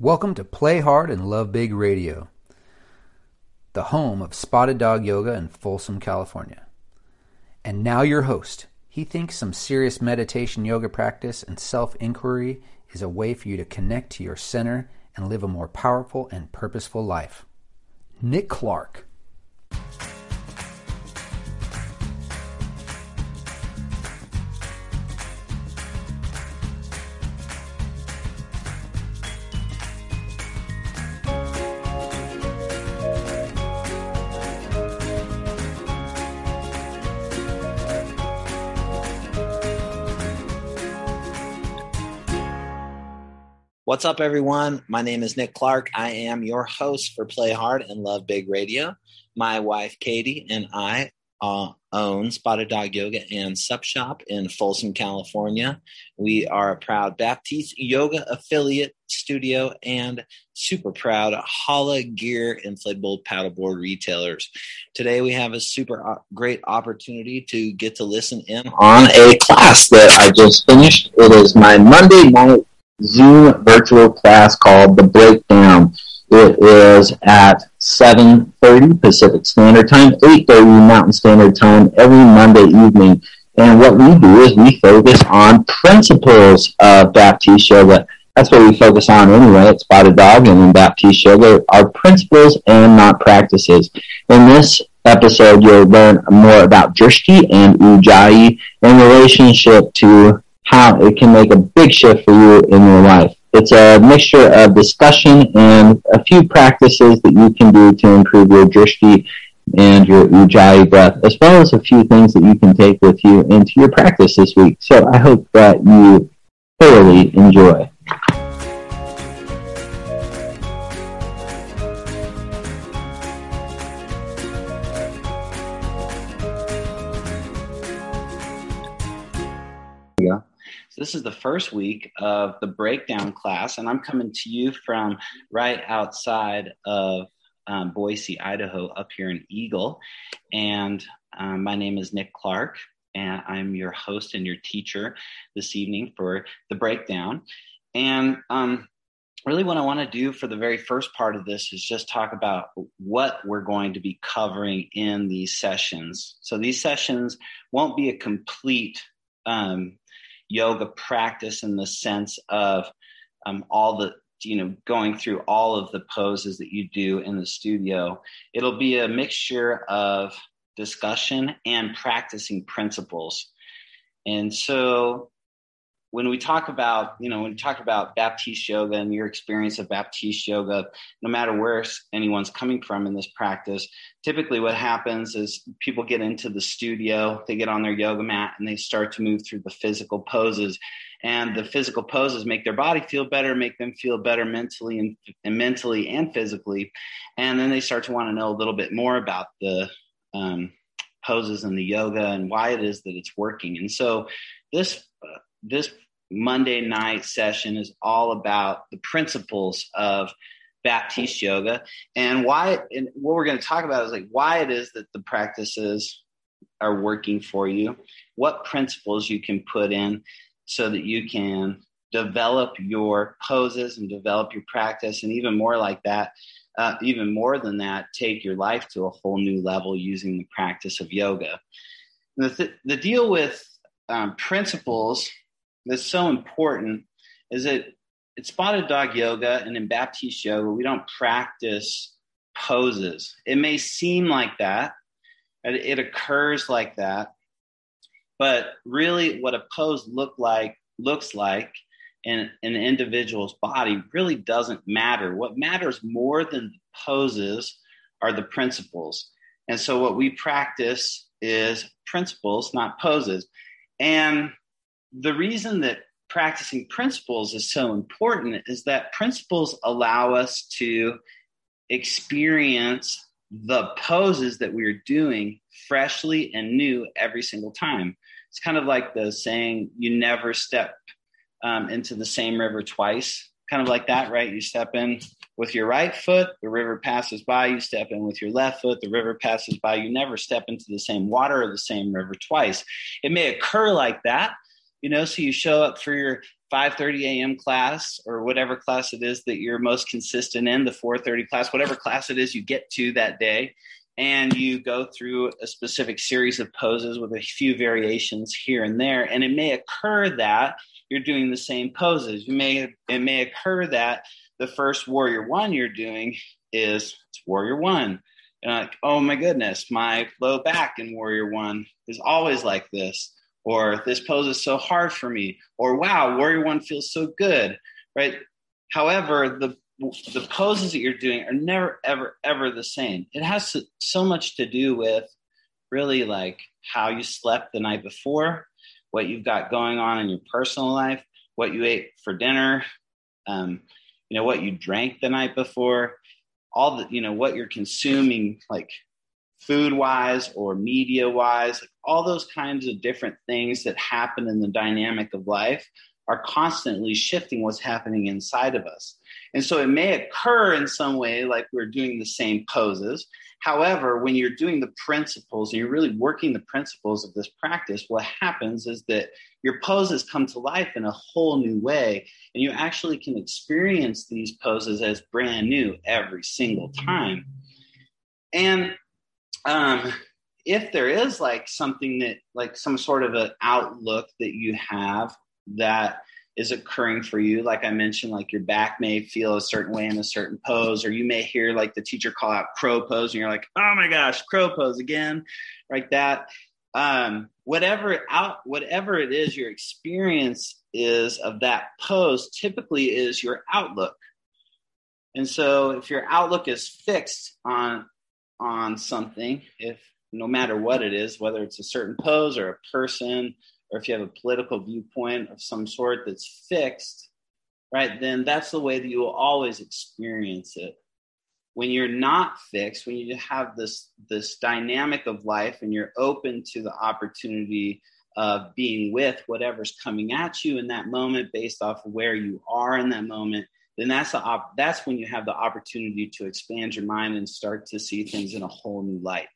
Welcome to Play Hard and Love Big Radio, the home of Spotted Dog Yoga in Folsom, California. And now your host. He thinks some serious meditation yoga practice and self inquiry is a way for you to connect to your center and live a more powerful and purposeful life. Nick Clark. What's up, everyone? My name is Nick Clark. I am your host for Play Hard and Love Big Radio. My wife, Katie, and I uh, own Spotted Dog Yoga and Sup Shop in Folsom, California. We are a proud Baptiste Yoga affiliate studio and super proud Hala Gear inflatable paddleboard retailers. Today, we have a super great opportunity to get to listen in on a class that I just finished. It is my Monday night Zoom virtual class called The Breakdown. It is at 7.30 Pacific Standard Time, 8.30 Mountain Standard Time every Monday evening. And what we do is we focus on principles of Baptiste Yoga. That's what we focus on anyway at Spotted Dog and in Baptiste Yoga are principles and not practices. In this episode, you'll learn more about Drishti and Ujjayi in relationship to how it can make a big shift for you in your life. It's a mixture of discussion and a few practices that you can do to improve your drishti and your ujjayi breath, as well as a few things that you can take with you into your practice this week. So I hope that you thoroughly enjoy. So this is the first week of the breakdown class, and I'm coming to you from right outside of um, Boise, Idaho, up here in Eagle. And um, my name is Nick Clark, and I'm your host and your teacher this evening for the breakdown. And um, really, what I want to do for the very first part of this is just talk about what we're going to be covering in these sessions. So, these sessions won't be a complete um, yoga practice in the sense of um, all the you know going through all of the poses that you do in the studio. It'll be a mixture of discussion and practicing principles. And so when we talk about, you know, when we talk about Baptiste yoga and your experience of Baptiste yoga, no matter where anyone's coming from in this practice, typically what happens is people get into the studio, they get on their yoga mat, and they start to move through the physical poses. And the physical poses make their body feel better, make them feel better mentally and, and mentally and physically. And then they start to want to know a little bit more about the um, poses and the yoga and why it is that it's working. And so this this Monday night session is all about the principles of Baptiste yoga. And why and what we're going to talk about is like why it is that the practices are working for you, what principles you can put in so that you can develop your poses and develop your practice and even more like that uh, even more than that take your life to a whole new level using the practice of yoga. The, th- the deal with um, principles that's so important is that it's spotted dog yoga and in Baptiste yoga, we don't practice poses. It may seem like that, it occurs like that, but really what a pose look like looks like in an individual's body really doesn't matter. What matters more than poses are the principles. And so what we practice is principles, not poses. And the reason that practicing principles is so important is that principles allow us to experience the poses that we're doing freshly and new every single time. It's kind of like the saying, you never step um, into the same river twice, kind of like that, right? You step in with your right foot, the river passes by, you step in with your left foot, the river passes by. You never step into the same water or the same river twice. It may occur like that, you know so you show up for your 5:30 a.m. class or whatever class it is that you're most consistent in, the 4:30 class, whatever class it is you get to that day, and you go through a specific series of poses with a few variations here and there, and it may occur that you're doing the same poses. You may it may occur that the first warrior one you're doing is warrior one. And like, oh my goodness, my low back in warrior one is always like this or this pose is so hard for me, or wow, Warrior One feels so good, right? However, the the poses that you're doing are never, ever, ever the same. It has to, so much to do with really like how you slept the night before, what you've got going on in your personal life, what you ate for dinner, um, you know, what you drank the night before, all the, you know, what you're consuming, like food wise or media wise, all those kinds of different things that happen in the dynamic of life are constantly shifting what's happening inside of us. And so it may occur in some way like we're doing the same poses. However, when you're doing the principles and you're really working the principles of this practice, what happens is that your poses come to life in a whole new way. And you actually can experience these poses as brand new every single time. And um, if there is like something that like some sort of an outlook that you have that is occurring for you like i mentioned like your back may feel a certain way in a certain pose or you may hear like the teacher call out crow pose and you're like oh my gosh crow pose again like that. Um, whatever out whatever it is your experience is of that pose typically is your outlook. And so if your outlook is fixed on on something, if no matter what it is, whether it's a certain pose or a person, or if you have a political viewpoint of some sort that's fixed, right, then that's the way that you will always experience it. When you're not fixed, when you have this this dynamic of life and you're open to the opportunity of being with whatever's coming at you in that moment based off of where you are in that moment, then that's the op- that's when you have the opportunity to expand your mind and start to see things in a whole new light.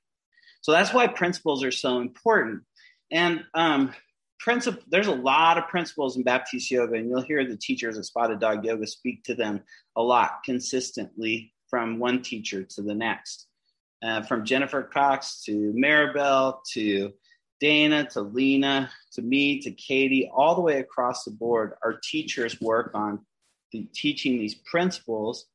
So that's why principles are so important. And um, principle, there's a lot of principles in Baptiste yoga, and you'll hear the teachers of Spotted Dog Yoga speak to them a lot consistently from one teacher to the next. Uh, from Jennifer Cox to Maribel to Dana to Lena to me to Katie, all the way across the board, our teachers work on the, teaching these principles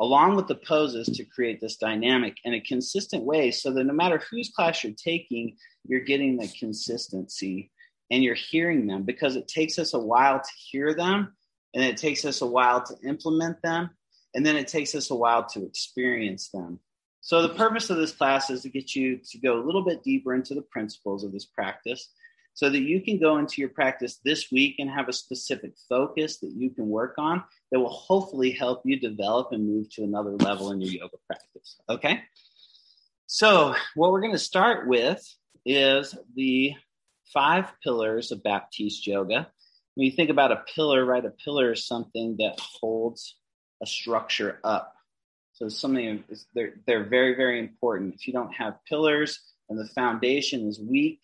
along with the poses to create this dynamic in a consistent way so that no matter whose class you're taking, you're getting the consistency and you're hearing them because it takes us a while to hear them and it takes us a while to implement them and then it takes us a while to experience them. So the purpose of this class is to get you to go a little bit deeper into the principles of this practice so that you can go into your practice this week and have a specific focus that you can work on that will hopefully help you develop and move to another level in your yoga practice. Okay. So, what we're going to start with is the five pillars of Baptiste yoga. When you think about a pillar, right, a pillar is something that holds a structure up. So, something they're, they're very, very important. If you don't have pillars and the foundation is weak,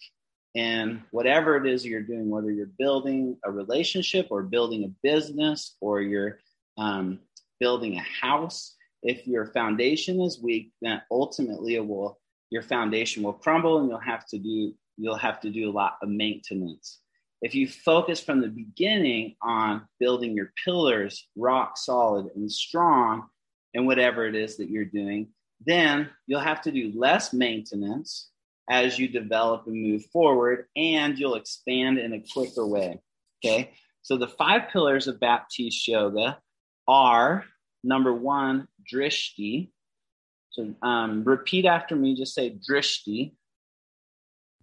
and whatever it is you're doing, whether you're building a relationship or building a business or you're um, building a house, if your foundation is weak, then ultimately it will your foundation will crumble and you'll have to do you'll have to do a lot of maintenance. If you focus from the beginning on building your pillars rock solid and strong in whatever it is that you're doing, then you'll have to do less maintenance as you develop and move forward, and you'll expand in a quicker way. Okay. So the five pillars of Baptiste Yoga are number one, drishti. So um, repeat after me, just say drishti.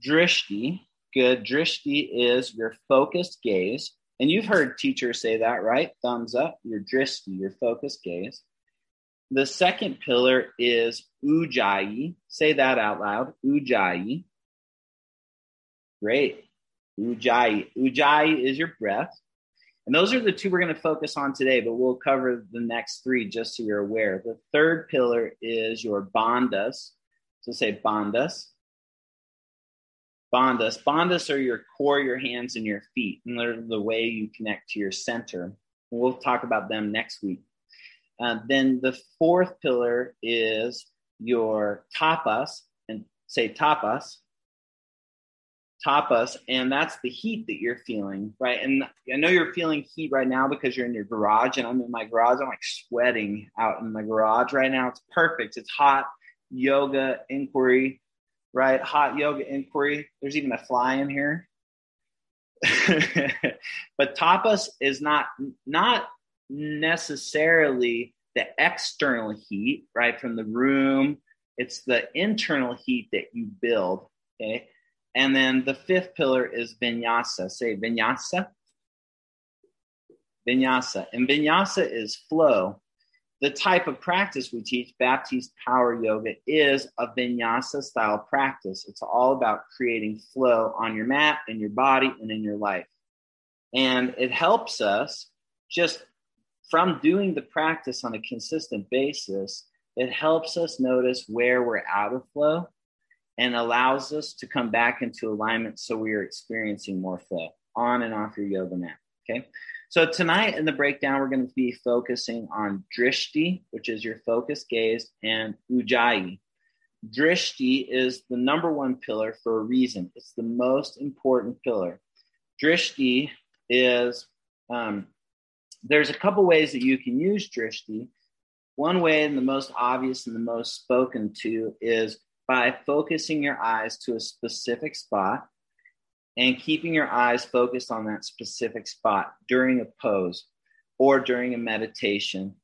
Drishti. Good. Drishti is your focused gaze. And you've heard teachers say that, right? Thumbs up, your drishti, your focused gaze. The second pillar is ujjayi. Say that out loud. Ujjayi. Great. Ujjayi. Ujjayi is your breath. And those are the two we're going to focus on today, but we'll cover the next three just so you're aware. The third pillar is your bandhas. So say bandhas. bandhas. Bandhas are your core, your hands, and your feet, and they're the way you connect to your center. We'll talk about them next week. Uh, then the fourth pillar is your tapas, and say tapas, tapas, and that's the heat that you're feeling, right? And I know you're feeling heat right now because you're in your garage, and I'm in my garage. I'm like sweating out in my garage right now. It's perfect. It's hot yoga inquiry, right? Hot yoga inquiry. There's even a fly in here. but tapas is not not necessarily the external heat, right, from the room. It's the internal heat that you build. Okay. And then the fifth pillar is vinyasa. Say vinyasa. Vinyasa. And vinyasa is flow. The type of practice we teach, Baptiste Power Yoga, is a vinyasa style practice. It's all about creating flow on your mat, in your body, and in your life. And it helps us just from doing the practice on a consistent basis, it helps us notice where we're out of flow and allows us to come back into alignment so we are experiencing more flow on and off your yoga mat. Okay. So tonight in the breakdown, we're going to be focusing on drishti, which is your focus gaze, and ujjayi. Drishti is the number one pillar for a reason. It's the most important pillar. Drishti is um, there's a couple ways that you can use drishti. One way, and the most obvious and the most spoken to, is by focusing your eyes to a specific spot and keeping your eyes focused on that specific spot during a pose or during a meditation,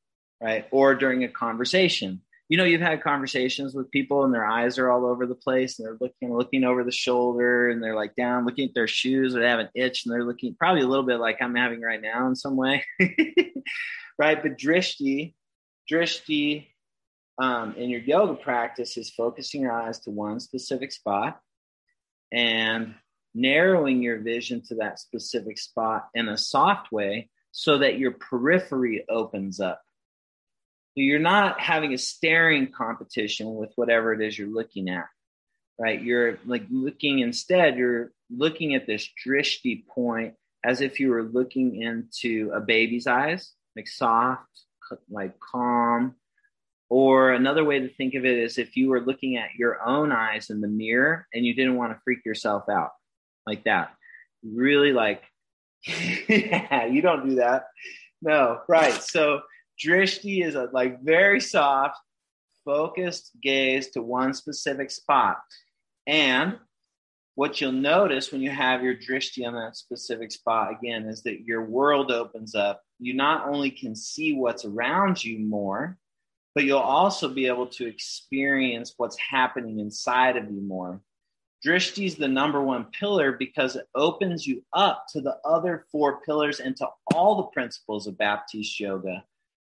right? Or during a conversation you know you've had conversations with people and their eyes are all over the place and they're looking looking over the shoulder and they're like down looking at their shoes or they have an itch and they're looking probably a little bit like i'm having right now in some way right? But drishti drishti um, in your yoga practice is focusing your eyes to one specific spot and narrowing your vision to that specific spot in a soft way so that your periphery opens up you're not having a staring competition with whatever it is you're looking at, right? You're like looking instead, you're looking at this drishti point as if you were looking into a baby's eyes, like soft, like calm. Or another way to think of it is if you were looking at your own eyes in the mirror and you didn't want to freak yourself out like that. Really like, yeah, you don't do that. No, right. So Drishti is a like very soft, focused gaze to one specific spot. And what you'll notice when you have your drishti on that specific spot again is that your world opens up. You not only can see what's around you more, but you'll also be able to experience what's happening inside of you more. Drishti is the number one pillar because it opens you up to the other four pillars and to all the principles of Baptiste yoga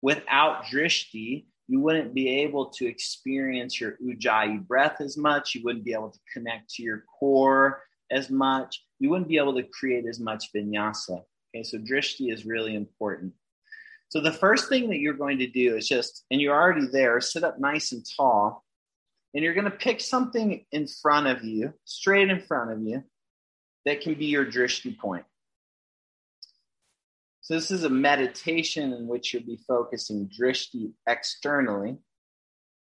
without drishti, you wouldn't be able to experience your ujjayi breath as much. You wouldn't be able to connect to your core as much. You wouldn't be able to create as much vinyasa. Okay, so drishti is really important. So the first thing that you're going to do is just, and you're already there, sit up nice and tall, and you're going to pick something in front of you, straight in front of you, that can be your drishti point. So this is a meditation in which you'll be focusing drishti externally.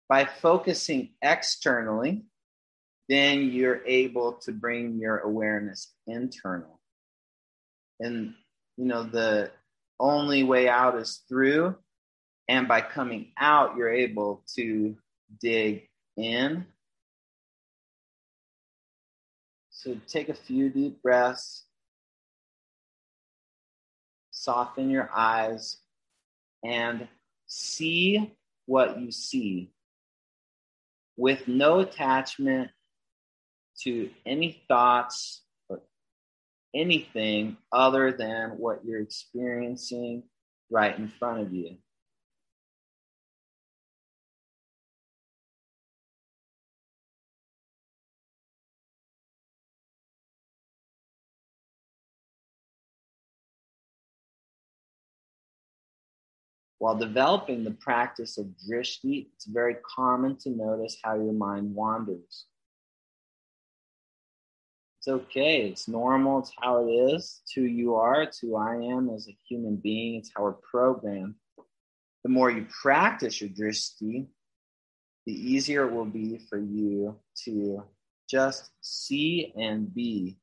By focusing externally, then you're able to bring your awareness internal. And you know, the only way out is through. And by coming out, you're able to dig in. So take a few deep breaths soften your eyes, and see what you see with no attachment to any thoughts or anything other than what you're experiencing right in front of you. While developing the practice of drishti, it's very common to notice how your mind wanders. It's okay. It's normal. It's how it is. It's who you are. It's who I am as a human being. It's how we're programmed. The more you practice your drishti, the easier it will be for you to just see and be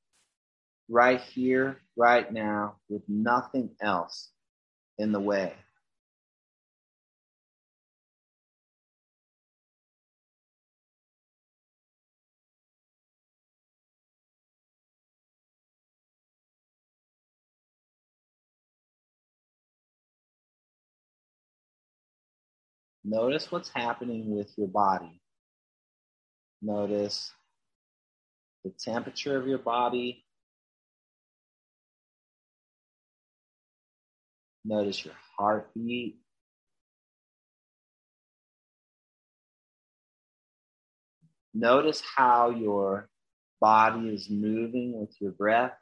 right here, right now, with nothing else in the way. Notice what's happening with your body. Notice the temperature of your body. Notice your heartbeat. Notice how your body is moving with your breath.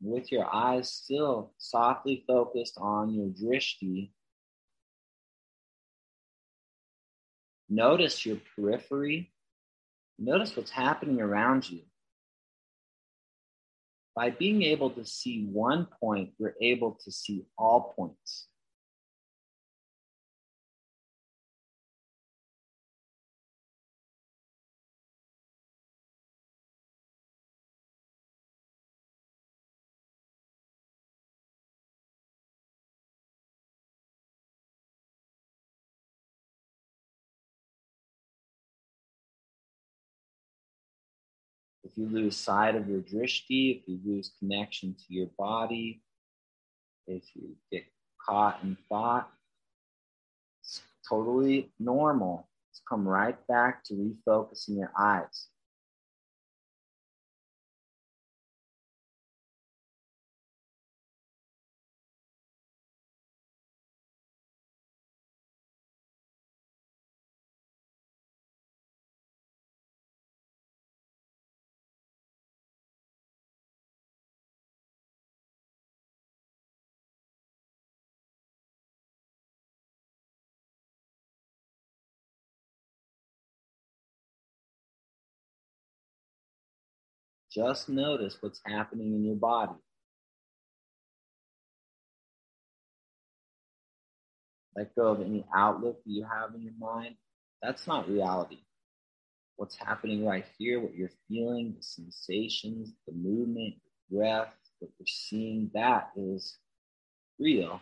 With your eyes still softly focused on your drishti, notice your periphery. Notice what's happening around you. By being able to see one point, you're able to see all points. If you lose sight of your drishti, if you lose connection to your body, if you get caught in thought, it's totally normal. Come right back to refocusing your eyes. Just notice what's happening in your body. Let go of any outlook that you have in your mind. That's not reality. What's happening right here, what you're feeling, the sensations, the movement, the breath, what you're seeing, that is real.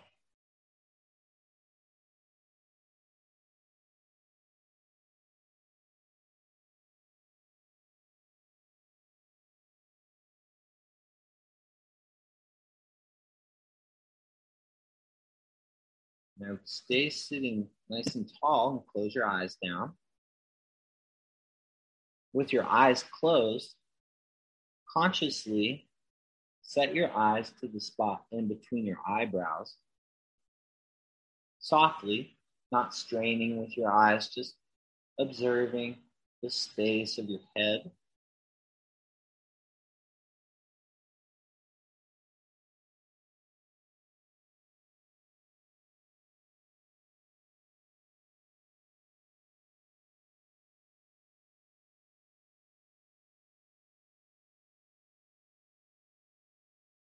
Now stay sitting nice and tall and close your eyes down. With your eyes closed, consciously set your eyes to the spot in between your eyebrows. Softly, not straining with your eyes, just observing the space of your head.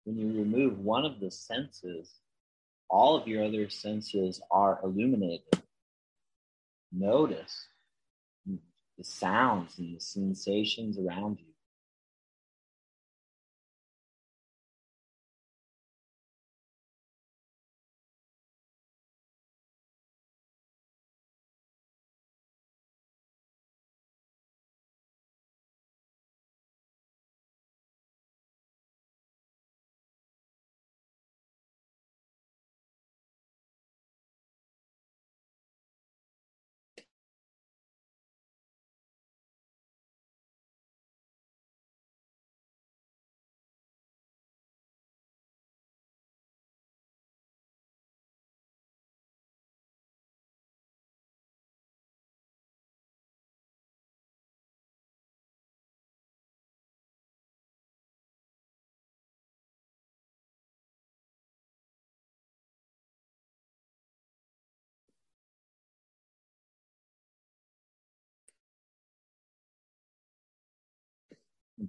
When you remove one of the senses, all of your other senses are illuminated. Notice the sounds and the sensations around you.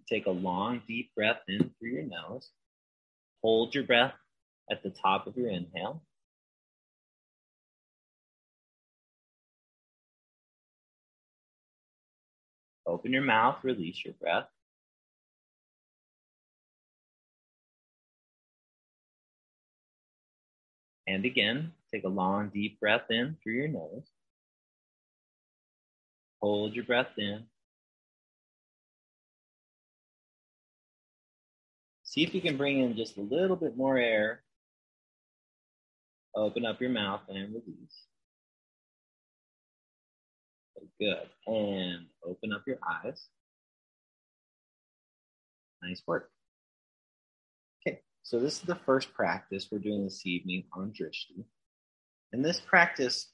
Take a long, deep breath in through your nose. Hold your breath at the top of your inhale. Open your mouth, release your breath. And again, take a long, deep breath in through your nose. Hold your breath in. See if you can bring in just a little bit more air. Open up your mouth and release. Good. And open up your eyes. Nice work. Okay, so this is the first practice we're doing this evening on Drishti. And this practice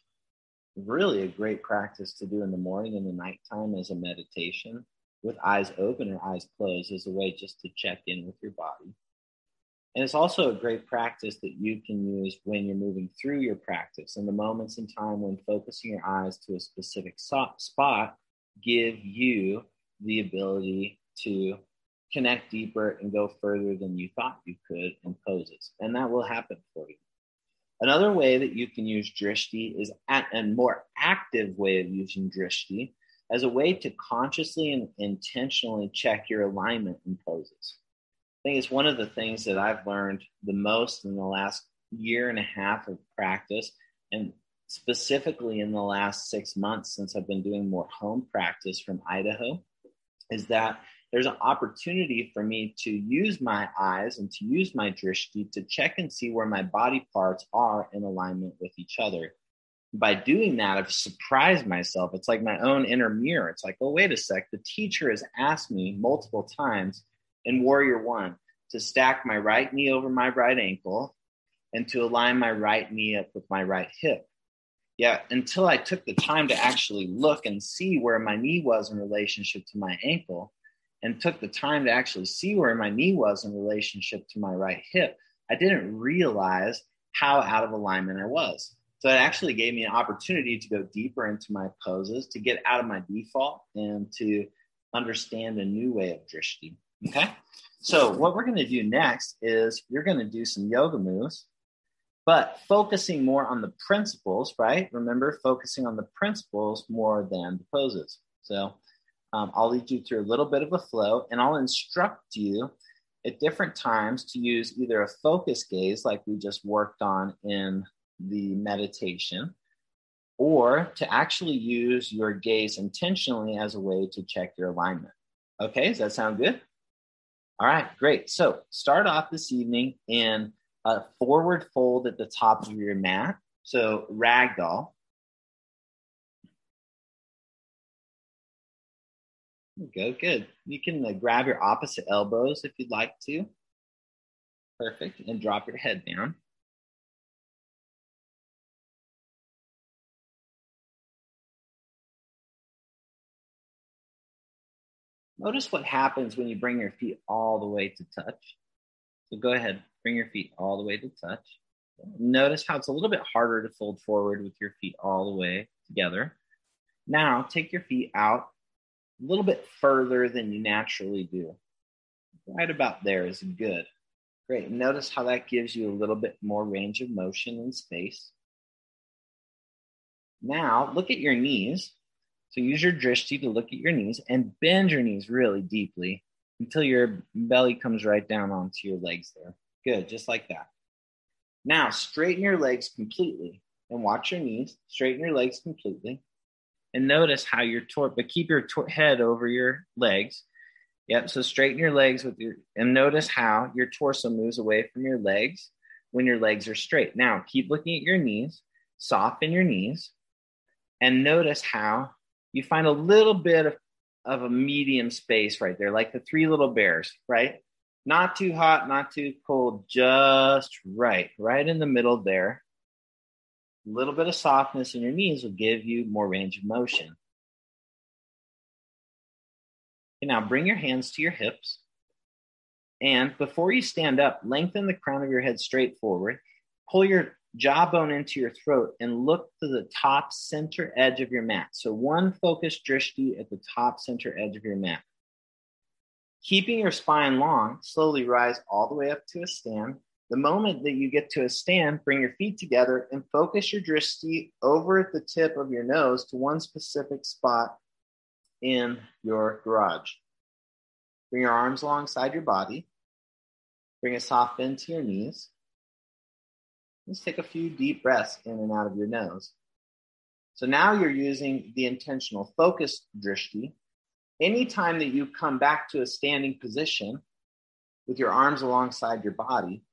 really a great practice to do in the morning and the nighttime as a meditation with eyes open or eyes closed as a way just to check in with your body. And it's also a great practice that you can use when you're moving through your practice. And the moments in time when focusing your eyes to a specific spot give you the ability to connect deeper and go further than you thought you could in poses. And that will happen for you. Another way that you can use drishti is at a more active way of using drishti as a way to consciously and intentionally check your alignment in poses. I think it's one of the things that I've learned the most in the last year and a half of practice, and specifically in the last six months since I've been doing more home practice from Idaho, is that there's an opportunity for me to use my eyes and to use my drishti to check and see where my body parts are in alignment with each other. By doing that, I've surprised myself. It's like my own inner mirror. It's like, oh, wait a sec. The teacher has asked me multiple times in Warrior One to stack my right knee over my right ankle and to align my right knee up with my right hip. Yeah, until I took the time to actually look and see where my knee was in relationship to my ankle and took the time to actually see where my knee was in relationship to my right hip, I didn't realize how out of alignment I was. So it actually gave me an opportunity to go deeper into my poses, to get out of my default, and to understand a new way of drishti. Okay. So what we're going to do next is you're going to do some yoga moves, but focusing more on the principles, right? Remember, focusing on the principles more than the poses. So um, I'll lead you through a little bit of a flow and I'll instruct you at different times to use either a focus gaze, like we just worked on in the meditation, or to actually use your gaze intentionally as a way to check your alignment. Okay, does that sound good? All right, great. So start off this evening in a forward fold at the top of your mat. So ragdoll. Go, good. You can uh, grab your opposite elbows if you'd like to. Perfect. And drop your head down. Notice what happens when you bring your feet all the way to touch. So go ahead, bring your feet all the way to touch. Notice how it's a little bit harder to fold forward with your feet all the way together. Now take your feet out a little bit further than you naturally do. Right about there is good. Great. Notice how that gives you a little bit more range of motion and space. Now look at your knees so use your drishti to look at your knees and bend your knees really deeply until your belly comes right down onto your legs there. Good, just like that. Now straighten your legs completely and watch your knees. Straighten your legs completely. And notice how your torso, but keep your tor- head over your legs. Yep. So straighten your legs with your, and notice how your torso moves away from your legs when your legs are straight. Now keep looking at your knees, soften your knees, and notice how you find a little bit of, of a medium space right there, like the three little bears, right? Not too hot, not too cold, just right, right in the middle there. A little bit of softness in your knees will give you more range of motion. Okay, now bring your hands to your hips. And before you stand up, lengthen the crown of your head straight forward. Pull your jawbone into your throat and look to the top center edge of your mat. So one focused drishti at the top center edge of your mat. Keeping your spine long, slowly rise all the way up to a stand. The moment that you get to a stand, bring your feet together and focus your drishti over at the tip of your nose to one specific spot in your garage. Bring your arms alongside your body. Bring a soft bend to your knees. Let's take a few deep breaths in and out of your nose. So now you're using the intentional focused drishti. Anytime that you come back to a standing position with your arms alongside your body,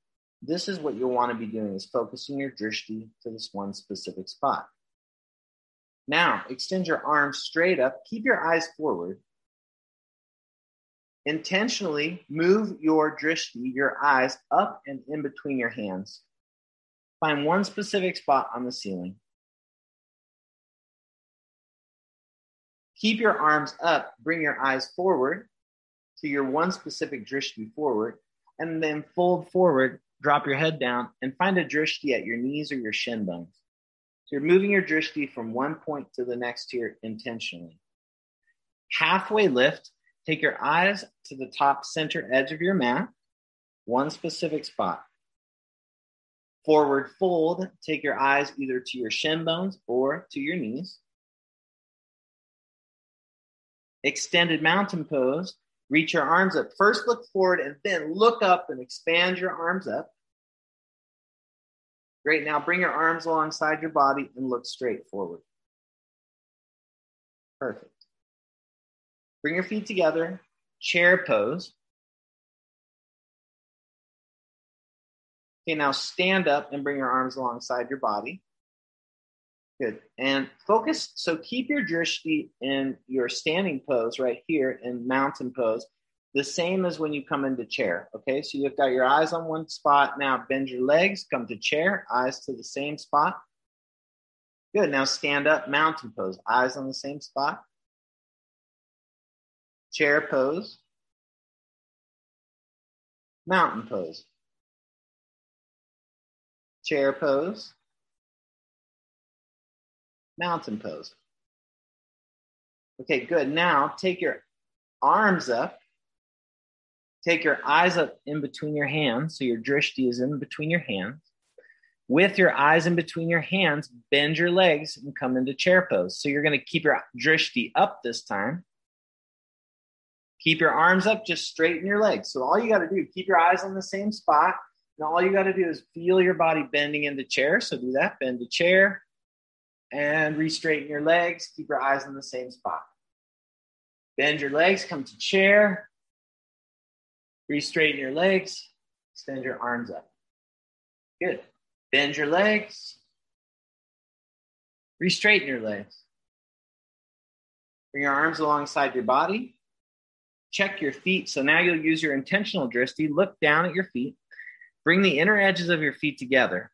this is what you'll want to be doing is focusing your drishti to this one specific spot. Now, extend your arms straight up, keep your eyes forward. Intentionally move your drishti, your eyes up and in between your hands. Find one specific spot on the ceiling. Keep your arms up, bring your eyes forward to your one specific drishti forward, and then fold forward, drop your head down, and find a drishti at your knees or your shin bones. So you're moving your drishti from one point to the next here intentionally. Halfway lift, take your eyes to the top center edge of your mat, one specific spot. Forward fold, take your eyes either to your shin bones or to your knees. Extended mountain pose, reach your arms up. First look forward and then look up and expand your arms up. Great. Now bring your arms alongside your body and look straight forward. Perfect. Bring your feet together, chair pose. Okay, now stand up and bring your arms alongside your body. Good. And focus. So keep your drishti in your standing pose right here in mountain pose, the same as when you come into chair. Okay. So you've got your eyes on one spot. Now bend your legs, come to chair, eyes to the same spot. Good. Now stand up, mountain pose, eyes on the same spot. Chair pose. Mountain pose. Chair pose mountain pose. Okay, good. Now take your arms up. Take your eyes up in between your hands. So your drishti is in between your hands. With your eyes in between your hands, bend your legs and come into chair pose. So you're going to keep your drishti up this time. Keep your arms up, just straighten your legs. So all you got to do, keep your eyes on the same spot. All you got to do is feel your body bending into chair. So do that. Bend to chair, and re-straighten your legs. Keep your eyes in the same spot. Bend your legs, come to chair. Re-straighten your legs. Extend your arms up. Good. Bend your legs. Re-straighten your legs. Bring your arms alongside your body. Check your feet. So now you'll use your intentional drishti. Look down at your feet. Bring the inner edges of your feet together.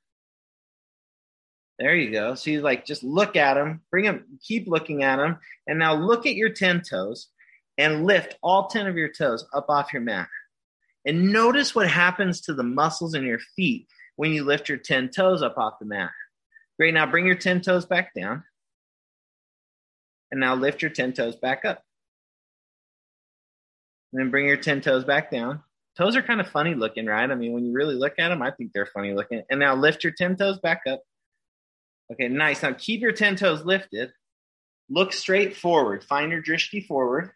There you go. So you like just look at them, bring them, keep looking at them, and now look at your 10 toes and lift all 10 of your toes up off your mat. And notice what happens to the muscles in your feet when you lift your 10 toes up off the mat. Great. Now bring your 10 toes back down. And now lift your 10 toes back up. And then bring your 10 toes back down. Toes are kind of funny looking, right? I mean, when you really look at them, I think they're funny looking. And now lift your 10 toes back up. Okay, nice. Now keep your 10 toes lifted. Look straight forward. Find your drishti forward.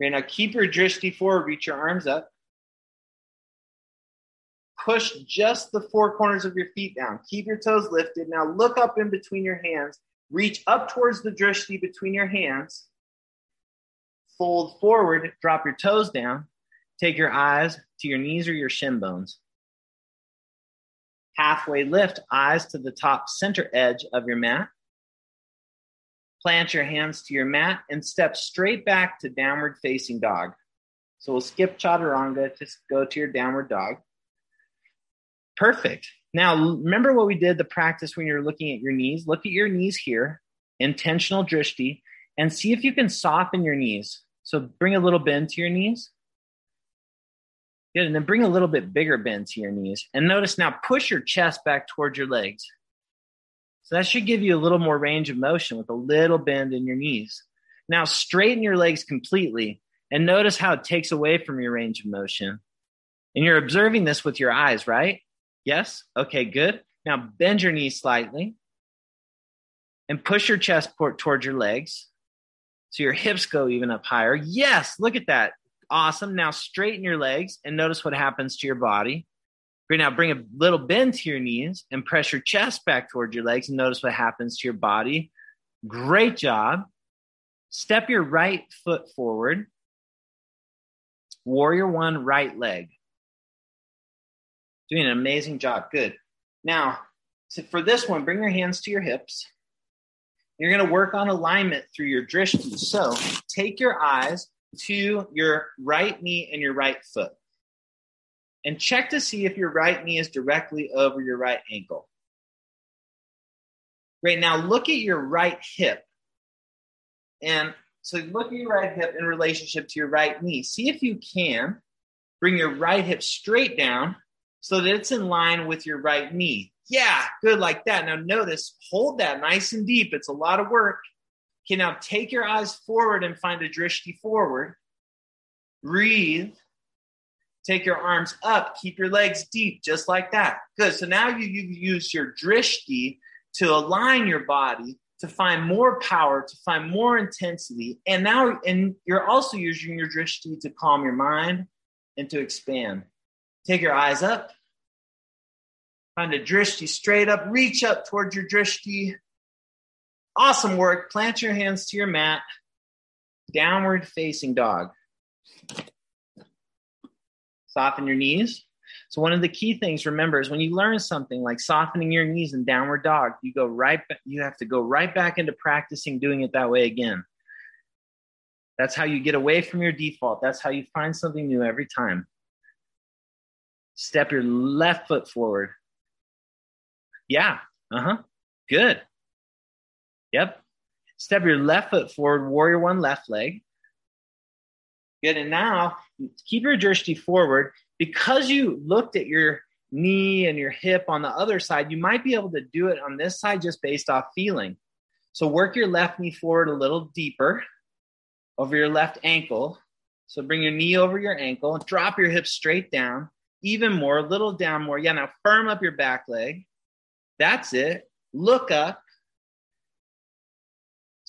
Okay, now keep your drishti forward. Reach your arms up. Push just the four corners of your feet down. Keep your toes lifted. Now look up in between your hands. Reach up towards the drishti between your hands. Fold forward. Drop your toes down. Take your eyes to your knees or your shin bones halfway lift, eyes to the top center edge of your mat. Plant your hands to your mat and step straight back to downward facing dog. So we'll skip chaturanga, just go to your downward dog. Perfect. Now, remember what we did the practice when you're looking at your knees? Look at your knees here, intentional drishti, and see if you can soften your knees. So bring a little bend to your knees. Good. And then bring a little bit bigger bend to your knees. And notice now push your chest back towards your legs. So that should give you a little more range of motion with a little bend in your knees. Now straighten your legs completely And notice how it takes away from your range of motion. And you're observing this with your eyes, right? Yes? Okay, good. Now bend your knees slightly and push your chest towards your legs. So your hips go even up higher. Yes, look at that. Awesome. Now straighten your legs and notice what happens to your body. Great. Now bring a little bend to your knees and press your chest back towards your legs and notice what happens to your body. Great job. Step your right foot forward. Warrior one, right leg. Doing an amazing job. Good. Now, so for this one, bring your hands to your hips. You're going to work on alignment through your drishti. So take your eyes to your right knee and your right foot and check to see if your right knee is directly over your right ankle. Great. Now look at your right hip. And so look at your right hip in relationship to your right knee. See if you can bring your right hip straight down so that it's in line with your right knee. Yeah, good like that. Now notice, hold that nice and deep. It's a lot of work. Okay, now take your eyes forward and find a drishti forward. Breathe. Take your arms up. Keep your legs deep, just like that. Good. So now you, you use your drishti to align your body to find more power, to find more intensity. And now, and you're also using your drishti to calm your mind and to expand. Take your eyes up. Find a drishti straight up. Reach up towards your drishti. Awesome work. Plant your hands to your mat. Downward facing dog. Soften your knees. So one of the key things, remember, is when you learn something like softening your knees in downward dog, you go right. You have to go right back into practicing doing it that way again. That's how you get away from your default. That's how you find something new every time. Step your left foot forward. Yeah. Uh huh. Good. Yep. Step your left foot forward, warrior one left leg. Good. And now keep your drishti forward. Because you looked at your knee and your hip on the other side, you might be able to do it on this side just based off feeling. So work your left knee forward a little deeper over your left ankle. So bring your knee over your ankle drop your hips straight down, even more, a little down more. Yeah, now firm up your back leg. That's it. Look up.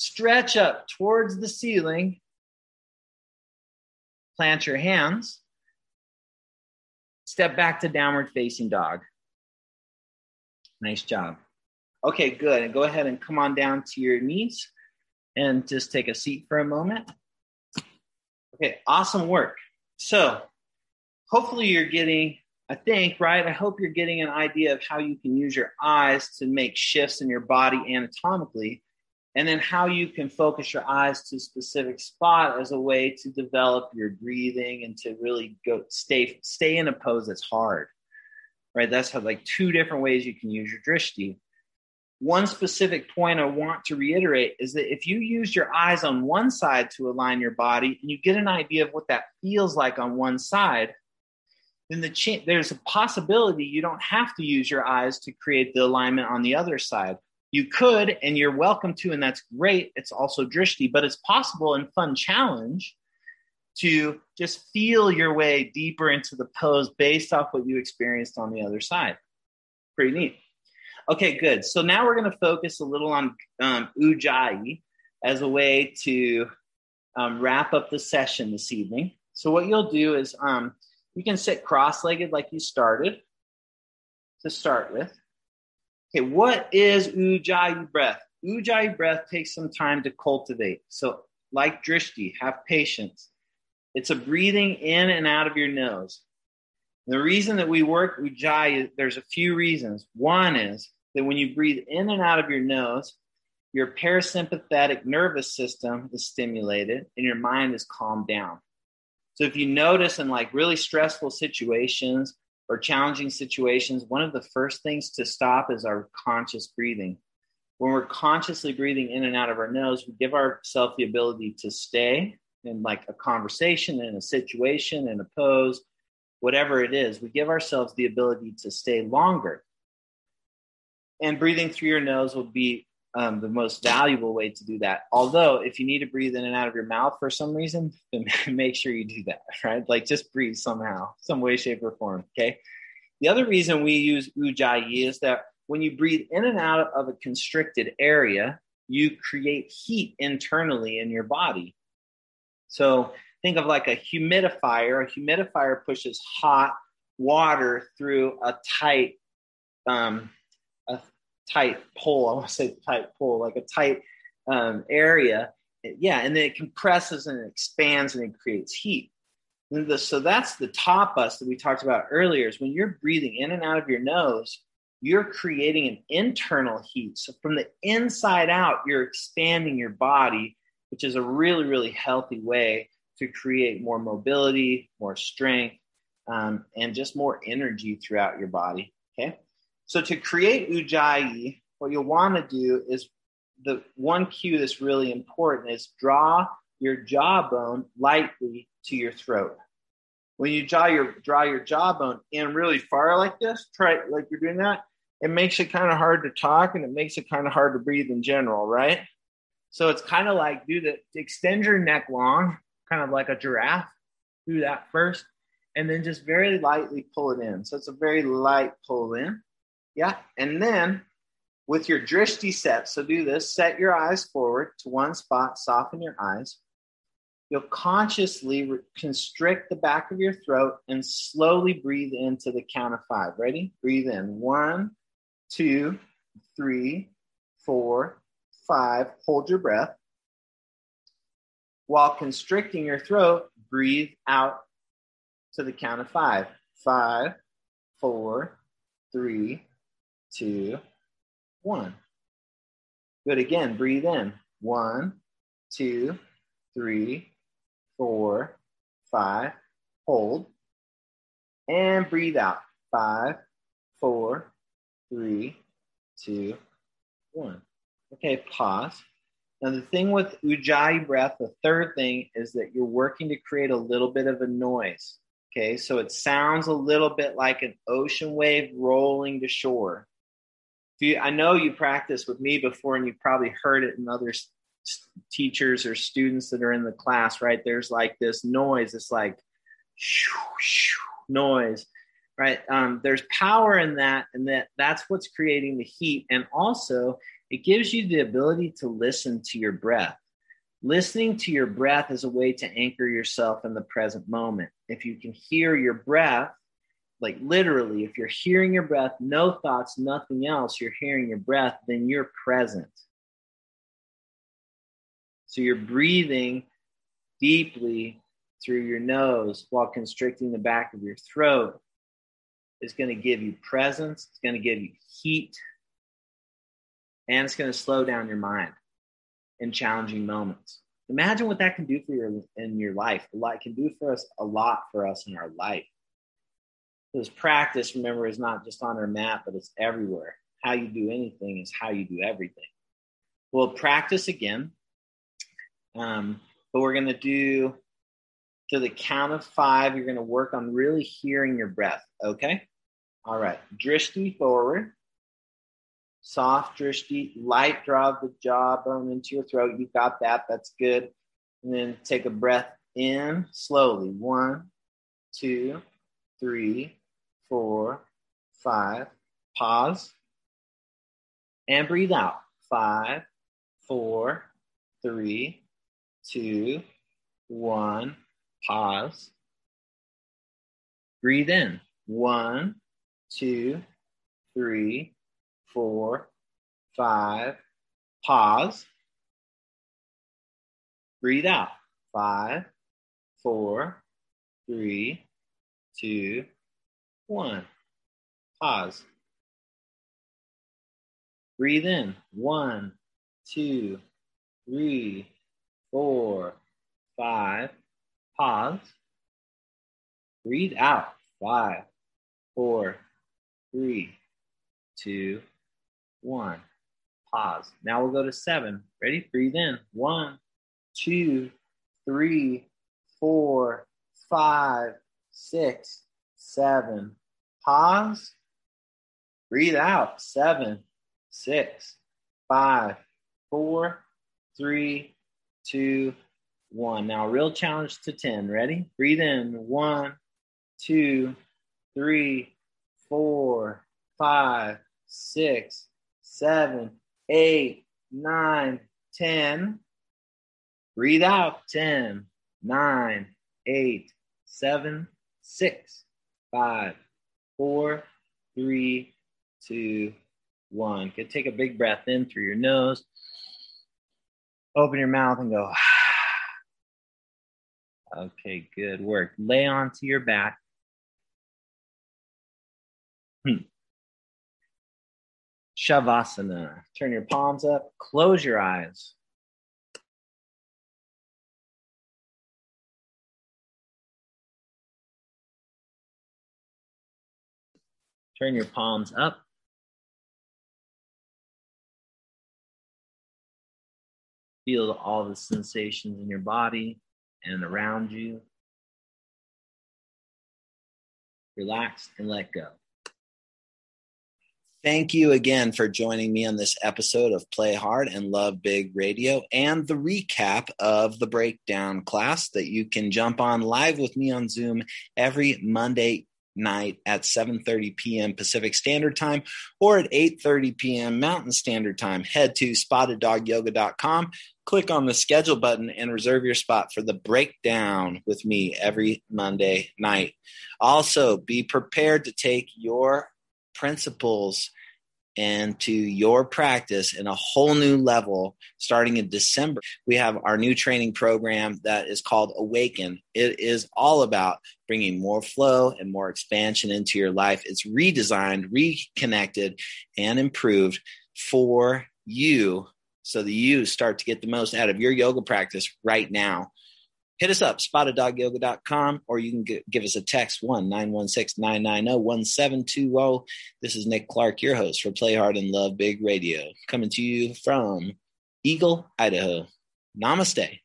Stretch up towards the ceiling. Plant your hands. Step back to downward facing dog. Nice job. Okay, good. And go ahead and come on down to your knees and just take a seat for a moment. Okay, awesome work. So, hopefully, you're getting, I think, right? I hope you're getting an idea of how you can use your eyes to make shifts in your body anatomically and then how you can focus your eyes to a specific spot as a way to develop your breathing and to really go stay stay in a pose that's hard right? That's how like two different ways you can use your drishti. One specific point i want to reiterate is that if you use your eyes on one side to align your body and you get an idea of what that feels like on one side then the ch- there's a possibility you don't have to use your eyes to create the alignment on the other side you could, and you're welcome to, and that's great. It's also drishti, but it's possible and fun challenge to just feel your way deeper into the pose based off what you experienced on the other side. Pretty neat. Okay, good. So now we're going to focus a little on um, ujjayi as a way to um, wrap up the session this evening. So what you'll do is um, you can sit cross-legged like you started to start with. Okay, what is Ujjayi breath? Ujjayi breath takes some time to cultivate. So, like Drishti, have patience. It's a breathing in and out of your nose. The reason that we work Ujjayi, there's a few reasons. One is that when you breathe in and out of your nose, your parasympathetic nervous system is stimulated and your mind is calmed down. So if you notice in like really stressful situations or challenging situations, one of the first things to stop is our conscious breathing. When we're consciously breathing in and out of our nose, we give ourselves the ability to stay in like a conversation, in a situation, in a pose, whatever it is. We give ourselves the ability to stay longer. And breathing through your nose will be um, the most valuable way to do that. Although, if you need to breathe in and out of your mouth for some reason, then make sure you do that, right? Like just breathe somehow, some way, shape, or form. Okay. The other reason we use ujjayi is that when you breathe in and out of a constricted area, you create heat internally in your body. So think of like a humidifier. A humidifier pushes hot water through a tight, um, tight pole. I want to say tight pole, like a tight um, area. Yeah, and then it compresses and it expands and it creates heat. The, so that's the tapas that we talked about earlier. Is when you're breathing in and out of your nose, you're creating an internal heat. So from the inside out, you're expanding your body, which is a really, really healthy way to create more mobility, more strength, um, and just more energy throughout your body. Okay. So to create ujjayi, what you'll want to do is the one cue that's really important is draw your jawbone lightly to your throat. When you draw your draw your jawbone in really far like this, try like you're doing that, it makes it kind of hard to talk and it makes it kind of hard to breathe in general, right? So it's kind of like do the extend your neck long, kind of like a giraffe. Do that first, and then just very lightly pull it in. So it's a very light pull in. Yeah. And then with your drishti set, so do this set your eyes forward to one spot, soften your eyes. You'll consciously re- constrict the back of your throat and slowly breathe into the count of five. Ready? Breathe in one, two, three, four, five. Hold your breath. While constricting your throat, breathe out to the count of five. Five, four, three, two, one. Good again. Breathe in. One, two, three, four, five. Hold. And breathe out. Five, four, three, two, one. Okay, pause. Now, the thing with Ujjayi breath, the third thing is that you're working to create a little bit of a noise. Okay, so it sounds a little bit like an ocean wave rolling to shore. You, I know you practiced with me before, and you've probably heard it in other s- teachers or students that are in the class. Right? There's like this noise. It's like shoo, shoo, noise, right? Um, there's power in that, and that that's what's creating the heat, and also it gives you the ability to listen to your breath. Listening to your breath is a way to anchor yourself in the present moment. If you can hear your breath, like literally, if you're hearing your breath, no thoughts, nothing else, you're hearing your breath, then you're present. So you're breathing deeply through your nose while constricting the back of your throat. It's going to give you presence, it's going to give you heat, and it's going to slow down your mind in challenging moments. Imagine what that can do for your in your life. A lot can do for us a lot for us in our life. This practice, remember, is not just on our mat, but it's everywhere. How you do anything is how you do everything. We'll practice again, um, but we're going to do to the count of five. You're going to work on really hearing your breath. Okay. All right. Drishti forward soft drishti, light draw the jawbone into your throat. You got that. That's good. And then take a breath in slowly. One, two, three, four, five. Pause. And breathe out. Five, four, three, two, one. Pause. Breathe in. One, two, three, four, five. Pause. Breathe out. Five, four, three, two, one. Pause. Breathe in. One, two, three, four, five. Pause. Breathe out. Five, four, three, two, one. Pause. Now we'll go to seven. Ready? Breathe in. One, two, three, four, five, six, seven. Pause. Breathe out. Seven, six, five, four, three, two, one. Now, real challenge to 10. Ready? Breathe in. One, two, three, four, five, six, seven, eight, nine, ten. Breathe out. Ten, nine, eight, seven, six, five, four, three, two, one. Good. Take a big breath in through your nose. Open your mouth and go. Okay, good work. Lay onto your back. Hmm. Shavasana. Turn your palms up. Close your eyes. Turn your palms up. Feel all the sensations in your body and around you. Relax and let go. Thank you again for joining me on this episode of Play Hard and Love Big Radio and the recap of the breakdown class that you can jump on live with me on Zoom every Monday night at 7:30 p.m. Pacific Standard Time or at 8:30 p.m. Mountain Standard Time. Head to spotteddogyoga.com, click on the schedule button and reserve your spot for the breakdown with me every Monday night. Also, be prepared to take your principles and to your practice in a whole new level starting in December. We have our new training program that is called Awaken. It is all about bringing more flow and more expansion into your life. It's redesigned, reconnected, and improved for you so that you start to get the most out of your yoga practice right now hit us up, spotteddogyoga.com, or you can g- give us a text, 1 916 990 1720. This is Nick Clark, your host for Play Hard and Love Big Radio, coming to you from Eagle, Idaho. Namaste.